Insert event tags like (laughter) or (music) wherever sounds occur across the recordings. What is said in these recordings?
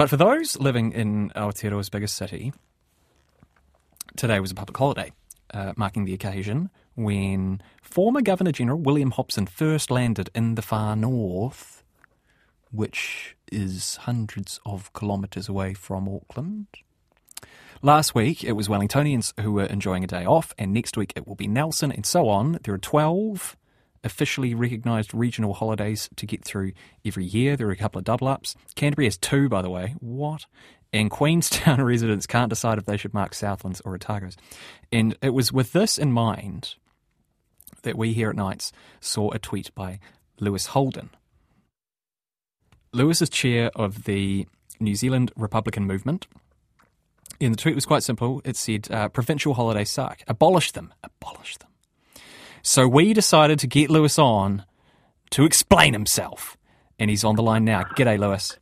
But for those living in Aotearoa's biggest city, today was a public holiday, uh, marking the occasion when former Governor General William Hobson first landed in the far north, which is hundreds of kilometres away from Auckland. Last week it was Wellingtonians who were enjoying a day off, and next week it will be Nelson, and so on. There are 12 officially recognised regional holidays to get through every year. There are a couple of double ups. Canterbury has two, by the way. What? And Queenstown (laughs) residents can't decide if they should mark Southlands or Otago's. And it was with this in mind that we here at Nights saw a tweet by Lewis Holden. Lewis is chair of the New Zealand Republican Movement. And the tweet was quite simple. It said, uh, provincial holidays suck. Abolish them. Abolish them. So we decided to get Lewis on to explain himself. And he's on the line now. G'day, Lewis.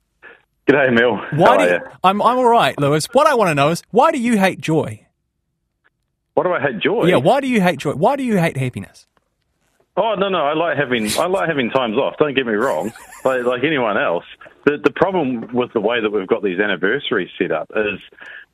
G'day, Mel. Why How do you? I'm, I'm all right, Lewis. What I want to know is why do you hate joy? Why do I hate joy? Yeah, why do you hate joy? Why do you hate happiness? Oh no, no, I like having I like having times off. Don't get me wrong. like, like anyone else, the the problem with the way that we've got these anniversaries set up is,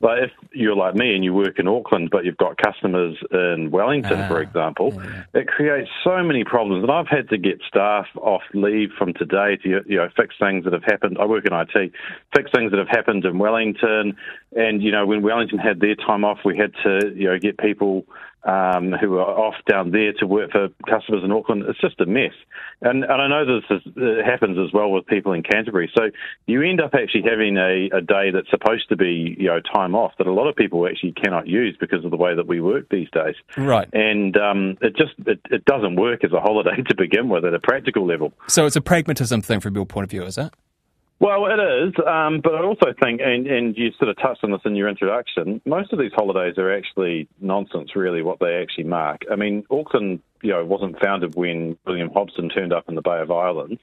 like, if you're like me and you work in Auckland, but you've got customers in Wellington, Ah, for example, it creates so many problems. And I've had to get staff off leave from today to you know fix things that have happened. I work in IT, fix things that have happened in Wellington, and you know when Wellington had their time off, we had to you know get people um, who are off down there to work for customers in Auckland. It's just a mess. And, and I know this is, happens as well with people in Canterbury. So you end up actually having a, a day that's supposed to be, you know, time off that a lot of people actually cannot use because of the way that we work these days. Right. And um, it just it, it doesn't work as a holiday (laughs) to begin with at a practical level. So it's a pragmatism thing from your point of view, is it? Well, it is, um, but I also think, and, and you sort of touched on this in your introduction, most of these holidays are actually nonsense, really, what they actually mark. I mean, Auckland, you know, wasn't founded when William Hobson turned up in the Bay of Islands.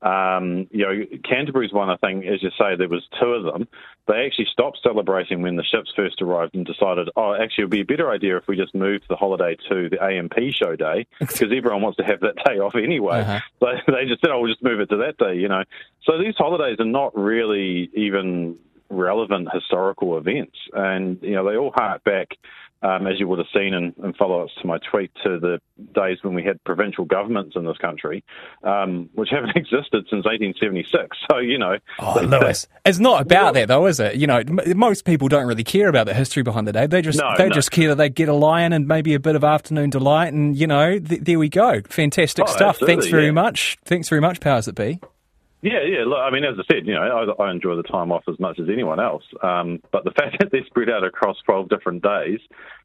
Um, you know, Canterbury's one, I think, as you say, there was two of them. They actually stopped celebrating when the ships first arrived and decided, oh, actually, it would be a better idea if we just moved the holiday to the A&P show day because everyone wants to have that day off anyway. Uh-huh. (laughs) So they just said, oh, we'll just move it to that day, you know. So these holidays are not really even relevant historical events. And, you know, they all hark back, um, as you would have seen in, in follow ups to my tweet, to the days when we had provincial governments in this country, um, which (laughs) haven't existed since 1876. So, you know. Oh, Lewis, it's not about that though, is it? You know, m- most people don't really care about the history behind the day. They just No, they no. just care that they get a lion and maybe a bit of afternoon delight, and you know, th- there we go. Fantastic Oh, stuff. Thanks very yeah. much. Thanks very much, powers that be. Yeah, yeah. Look, I mean, as I said, you know, I, I enjoy the time off as much as anyone else. Um, but the (laughs) fact that they're spread out across 12 different days,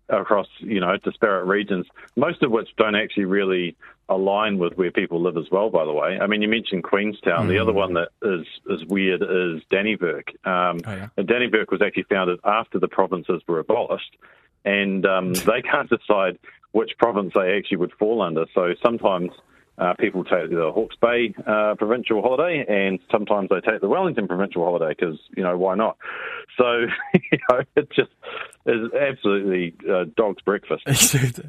across, you know, disparate regions, most of which don't actually really align with where people live as well, by the way. I mean, you mentioned Queenstown. The other one that is, is weird is Dannevirke. Um, Oh, yeah. And Dannevirke was actually founded after the provinces were abolished. And um, (laughs) they can't decide which province they actually would fall under. So sometimes uh, people take the Hawke's Bay uh, provincial holiday, and sometimes they take the Wellington provincial holiday because you know why not? So (laughs) you know it just is absolutely uh, dog's breakfast. (laughs)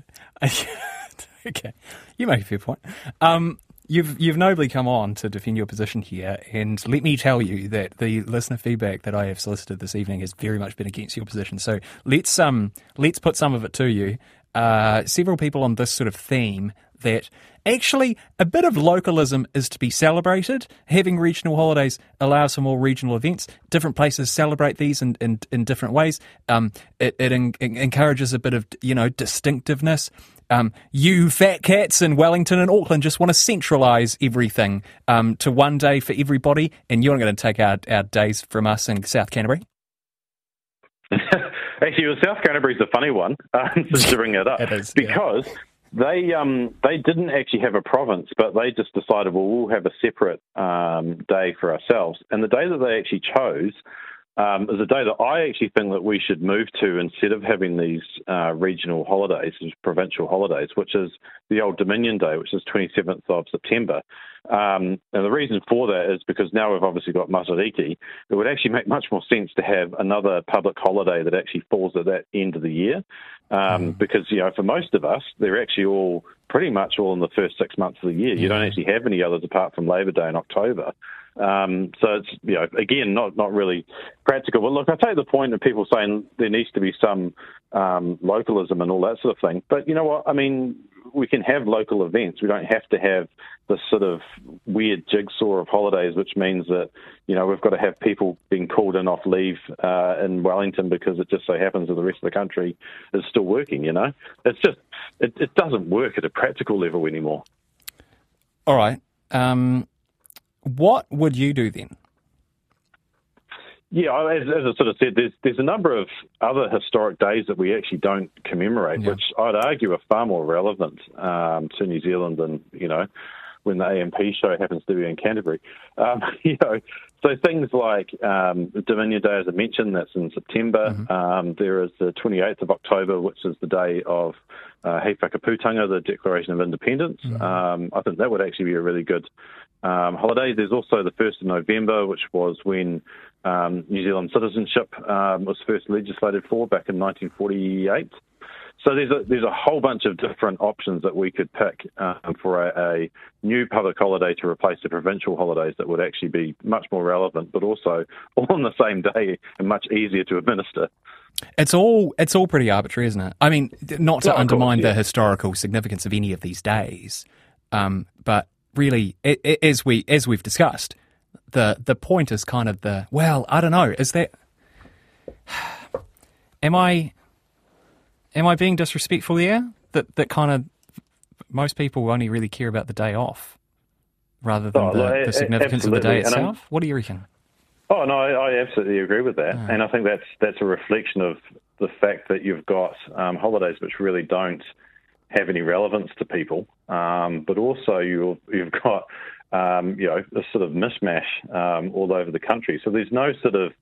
(laughs) okay, you make a fair point. Um, you've you've nobly come on to defend your position here, and let me tell you that the listener feedback that I have solicited this evening has very much been against your position. So let's um let's put some of it to you. Uh, several people on this sort of theme that actually a bit of localism is to be celebrated. Having regional holidays allows for more regional events. Different places celebrate these in, in, in different ways. Um, it it en- en- encourages a bit of you know distinctiveness. Um, you fat cats in Wellington and Auckland just want to centralise everything um, to one day for everybody, and you're not going to take our, our days from us in South Canterbury. (laughs) Actually, well, South Canterbury's a funny one (laughs) since you bring it up It is, yeah. because they um, they didn't actually have a province, but they just decided, well, we'll have a separate um, day for ourselves. And the day that they actually chose um, is a day that I actually think that we should move to instead of having these uh, regional holidays, these provincial holidays, which is the Old Dominion Day, which is 27th of September. Um, and the reason for that is because now we've obviously got Matariki. It would actually make much more sense to have another public holiday that actually falls at that end of the year. Um, mm. Because, you know, for most of us, they're actually all pretty much all in the first six months of the year. You don't actually have any others apart from Labor Day in October. Um, so it's you know again not not really practical. But look, I take the point of people saying there needs to be some um, localism and all that sort of thing. But you know what? I mean, we can have local events. We don't have to have this sort of weird jigsaw of holidays, which means that you know we've got to have people being called in off leave uh, in Wellington because it just so happens that the rest of the country is still working. You know, it's just it, it doesn't work at a practical level anymore. All right. Um, what would you do then? Yeah, as, as, I sort of said, there's there's a number of other historic days that we actually don't commemorate, yeah. which I'd argue are far more relevant um, to New Zealand than you know when the A&P show happens to be in Canterbury. Um, (laughs) you know, so things like um, Dominion Day, as I mentioned, that's in September. Mm-hmm. Um, there is the 28th of October, which is the day of uh, Whakaputanga, the Declaration of Independence. Mm-hmm. Um, I think that would actually be a really good um, holiday. There's also the 1st of November, which was when um, New Zealand citizenship um, was first legislated for back in 1948. So there's a there's a whole bunch of different options that we could pick um, for a, a, new public holiday to replace the provincial holidays that would actually be much more relevant, but also (laughs) all on the same day and much easier to administer. It's all it's all pretty arbitrary, isn't it? I mean, not to undermine course, yeah. the historical significance of any of these days, um, but really, it, it, as we as we've discussed, the the point is kind of the well, I don't know, is that (sighs) am I am I being disrespectful here? That that kind of most people only really care about the day off rather than oh, the, the, significance absolutely. of the day itself. What do you reckon? Oh no, I, I absolutely agree with that, and I think that's that's a reflection of the fact that you've got um, holidays which really don't have any relevance to people, um, but also you've you've got um, you know a sort of mishmash um, all over the country. So there's no sort of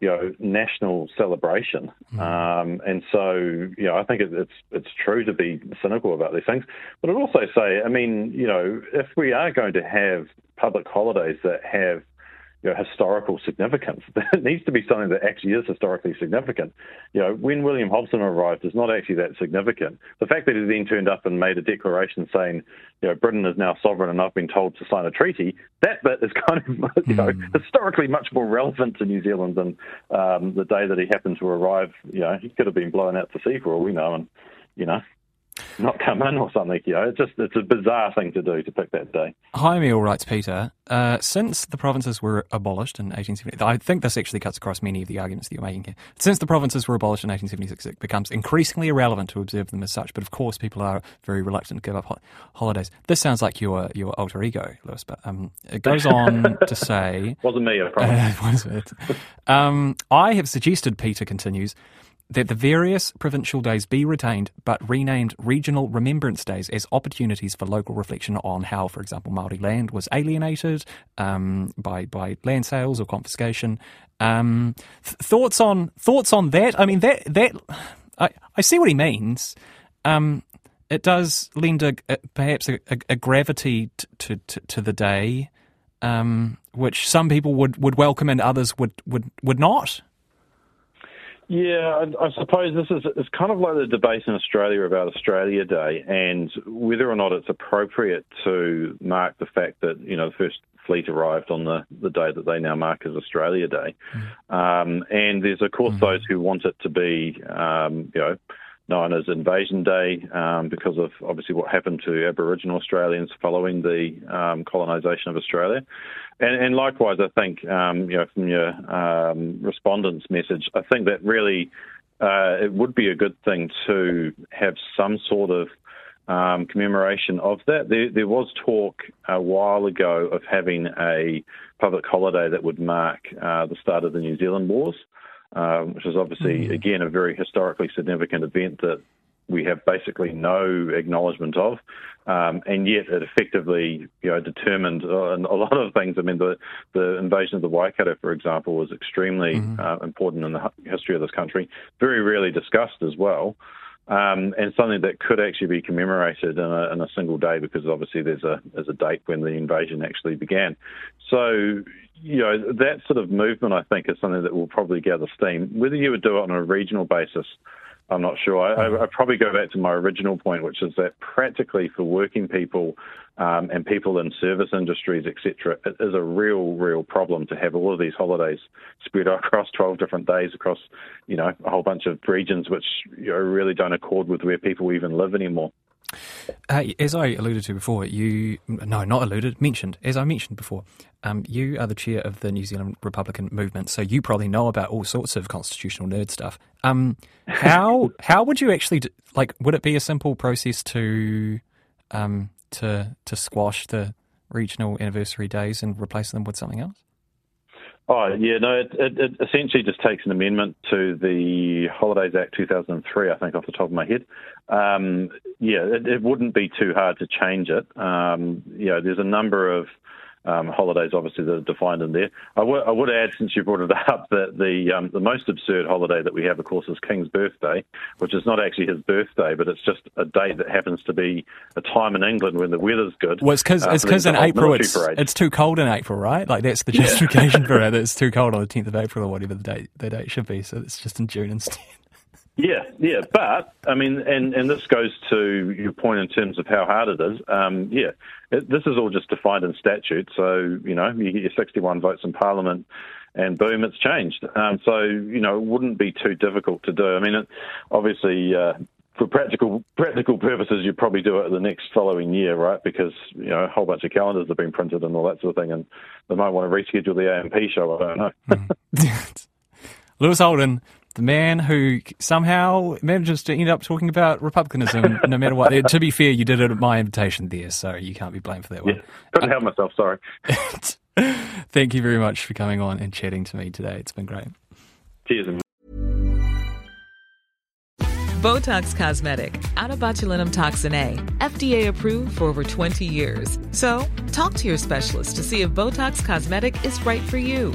you know national celebration, mm. um, and so you know I think it, it's it's true to be cynical about these things. But I'd also say, I mean, you know, if we are going to have public holidays that have you know, historical significance. (laughs) It needs to be something that actually is historically significant. You know, when William Hobson arrived is not actually that significant. The fact that he then turned up and made a declaration saying, you know, Britain is now sovereign and I've been told to sign a treaty, that bit is (laughs) kind of, you know, mm. historically much more relevant to New Zealand than um, the day that he happened to arrive. You know, he could have been blown out to sea for all we know, and you know, not come in or something. You know, it's just it's a bizarre thing to do to pick that day. Hi, Jaime writes, Peter, uh, since the provinces were abolished in 1870, I think this actually cuts across many of the arguments that you're making here. Since the provinces were abolished in 1876, it becomes increasingly irrelevant to observe them as such. But of course, people are very reluctant to give up ho- holidays. This sounds like your your alter ego, Lewis. But um, it goes on to (laughs) say, wasn't me, I (laughs) promise. Uh, was it? Um, I have suggested, Peter continues that the various provincial days be retained but renamed regional remembrance days as opportunities for local reflection on how, for example, Maori land was alienated um, by by land sales or confiscation. Um, th- thoughts on thoughts on that? I mean, that that I, I see what he means. Um, it does lend a, a perhaps a, a, gravity to, to, to the day, um, which some people would, would welcome and others would, would, would not. Yeah, I, I suppose this is it's kind of like the debate in Australia about Australia Day and whether or not it's appropriate to mark the fact that you know the first fleet arrived on the, the day that they now mark as Australia Day. Mm. Um, and there's of course mm. those who want it to be um, you know known as Invasion Day um, because of obviously what happened to Aboriginal Australians following the um, colonisation of Australia. And, and likewise, I think um, you know from your um, respondents' message, I think that really uh, it would be a good thing to have some sort of um, commemoration of that. There, there, was talk a while ago of having a public holiday that would mark uh, the start of the New Zealand Wars, um, which is obviously, mm-hmm. again, a very historically significant event that we have basically no acknowledgement of. Um, and yet it effectively, you know, determined uh, a lot of things. I mean, the, the invasion of the Waikato, for example, was extremely mm-hmm. uh, important in the history of this country. Very rarely discussed as well, um, and something that could actually be commemorated in a, in a, single day because obviously there's a there's a date when the invasion actually began. So. You know that sort of movement, I think, is something that will probably gather steam. Whether you would do it on a regional basis, I'm not sure. I, I, I, probably go back to my original point, which is that practically for working people um, and people in service industries, etc., it is a real, real problem to have all of these holidays spread (laughs) across 12 different days across, you know, a whole bunch of regions which you know, really don't accord with where people even live anymore. Uh, as I alluded to before, you no, not alluded, mentioned. As I mentioned before, um, you are the chair of the New Zealand Republican movement, so you probably know about all sorts of constitutional nerd stuff. Um, how (laughs) how would you actually like? Would it be a simple process to um, to to squash the regional anniversary days and replace them with something else? Oh, yeah, no, it, it, it, essentially just takes an amendment to the Holidays Act 2003, I think, off the top of my head. Um, yeah, it, it, wouldn't be too hard to change it. Um, you know, there's a number of um, holidays, obviously, that are defined in there. I, w- I would add, since you brought it (laughs) up, that the um, the most absurd holiday that we have, of course, is King's birthday, which is not actually his birthday, but it's just a date that happens to be a time in England when the weather's good. Well, it's because uh, it's because in April it's, it's too cold in April, right? Like that's the justification for it. (laughs) It's too cold on the 10th of April or whatever the date the date should be. So it's just in June instead. Yeah, yeah, but I mean, and and this goes to your point in terms of how hard it is. Um, yeah, it, this is all just defined in statute. So you know, you get your 61 votes in Parliament, and boom, it's changed. Um, so you know, it wouldn't be too difficult to do. I mean, it, obviously. Uh, for practical practical purposes, you'd probably do it the next following year, right? Because you know a whole bunch of calendars have been printed and all that sort of thing, and they might want to reschedule the A&P show. I don't know. mm. (laughs) Lewis Holden, the man who somehow manages to end up talking about republicanism no matter what. to be fair, you did it at my invitation there, so you can't be blamed for that one. Yeah, couldn't help myself, sorry. (laughs) Thank you very much for coming on and chatting to me today. It's been great. Cheers. Botox Cosmetic, onabotulinumtoxinA, FDA approved for over 20 years. So, talk to your specialist to see if Botox Cosmetic is right for you.